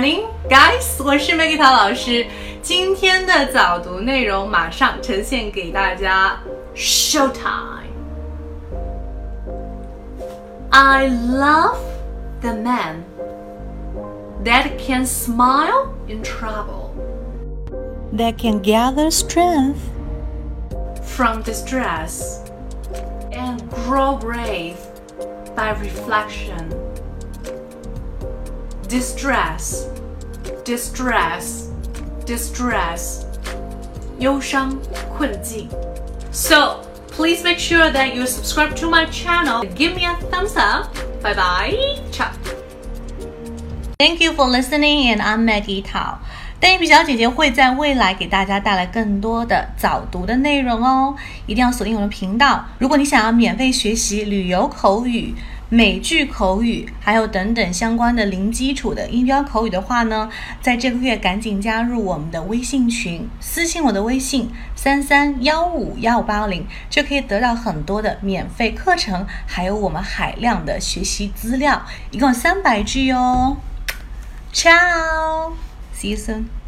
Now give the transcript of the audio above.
我是 Maggie 陶老师。今天的早读内容马上呈现给大家，Showtime。I love the man that can smile in trouble, that can gather strength from distress, and grow brave by reflection. Distress, distress, distress. 忧伤、困境. So please make sure that you subscribe to my channel. Give me a thumbs up. Bye bye. Ciao. Thank you for listening, and I'm Maggie Tao. 丹比小姐姐会在未来给大家带来更多的早读的内容哦，一定要锁定我的频道。如果你想要免费学习旅游口语、 美剧口语，还有等等相关的零基础的音标口语的话呢，在这个月赶紧加入我们的微信群，私信我的微信三三幺五幺五八零，就可以得到很多的免费课程，还有我们海量的学习资料，一共三百句哦。Ciao。See you soon.